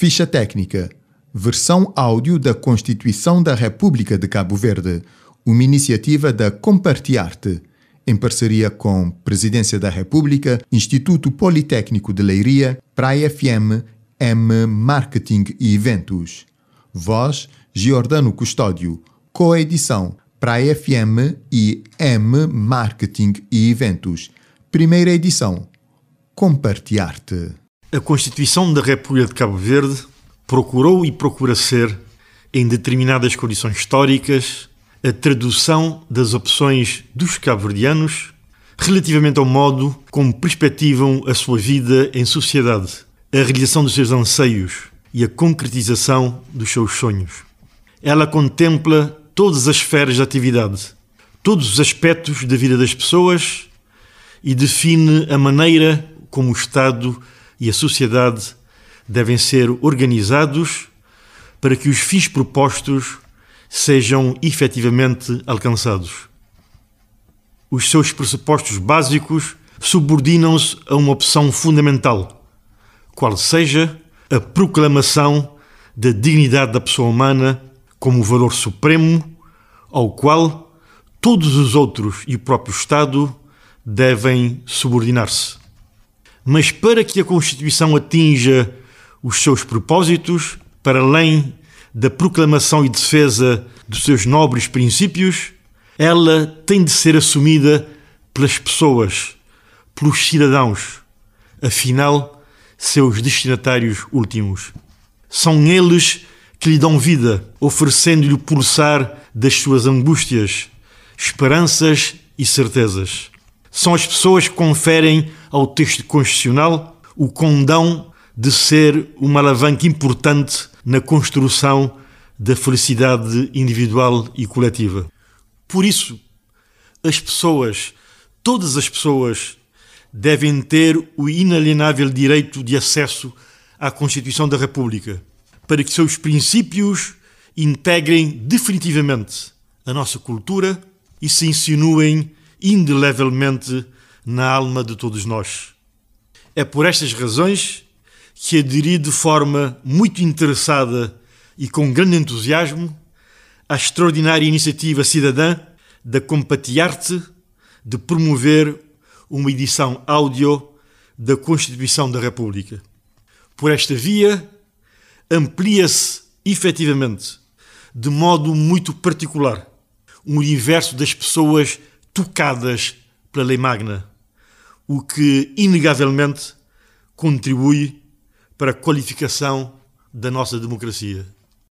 Ficha técnica. Versão áudio da Constituição da República de Cabo Verde, uma iniciativa da Compartiarte, em parceria com Presidência da República, Instituto Politécnico de Leiria, Praia FM, M Marketing e Eventos. Voz Giordano Custódio. Coedição Praia FM e M Marketing e Eventos. Primeira edição. Compartiarte. A Constituição da República de Cabo Verde procurou e procura ser, em determinadas condições históricas, a tradução das opções dos cabo-verdianos relativamente ao modo como perspectivam a sua vida em sociedade, a realização dos seus anseios e a concretização dos seus sonhos. Ela contempla todas as esferas de atividade, todos os aspectos da vida das pessoas e define a maneira como o Estado e a sociedade devem ser organizados para que os fins propostos sejam efetivamente alcançados. Os seus pressupostos básicos subordinam-se a uma opção fundamental, qual seja a proclamação da dignidade da pessoa humana como valor supremo ao qual todos os outros e o próprio Estado devem subordinar-se. Mas para que a Constituição atinja os seus propósitos, para além da proclamação e defesa dos seus nobres princípios, ela tem de ser assumida pelas pessoas, pelos cidadãos, afinal, seus destinatários últimos. São eles que lhe dão vida, oferecendo-lhe o pulsar das suas angústias, esperanças e certezas. São as pessoas que conferem ao texto constitucional o condão de ser uma alavanca importante na construção da felicidade individual e coletiva. Por isso, as pessoas, todas as pessoas, devem ter o inalienável direito de acesso à Constituição da República, para que seus princípios integrem definitivamente a nossa cultura e se insinuem indelevelmente na alma de todos nós. É por estas razões que aderi de forma muito interessada e com grande entusiasmo à extraordinária iniciativa cidadã da Compatiarte de promover uma edição áudio da Constituição da República. Por esta via, amplia-se efetivamente, de modo muito particular, o universo das pessoas tocadas pela lei magna, o que inegavelmente contribui para a qualificação da nossa democracia.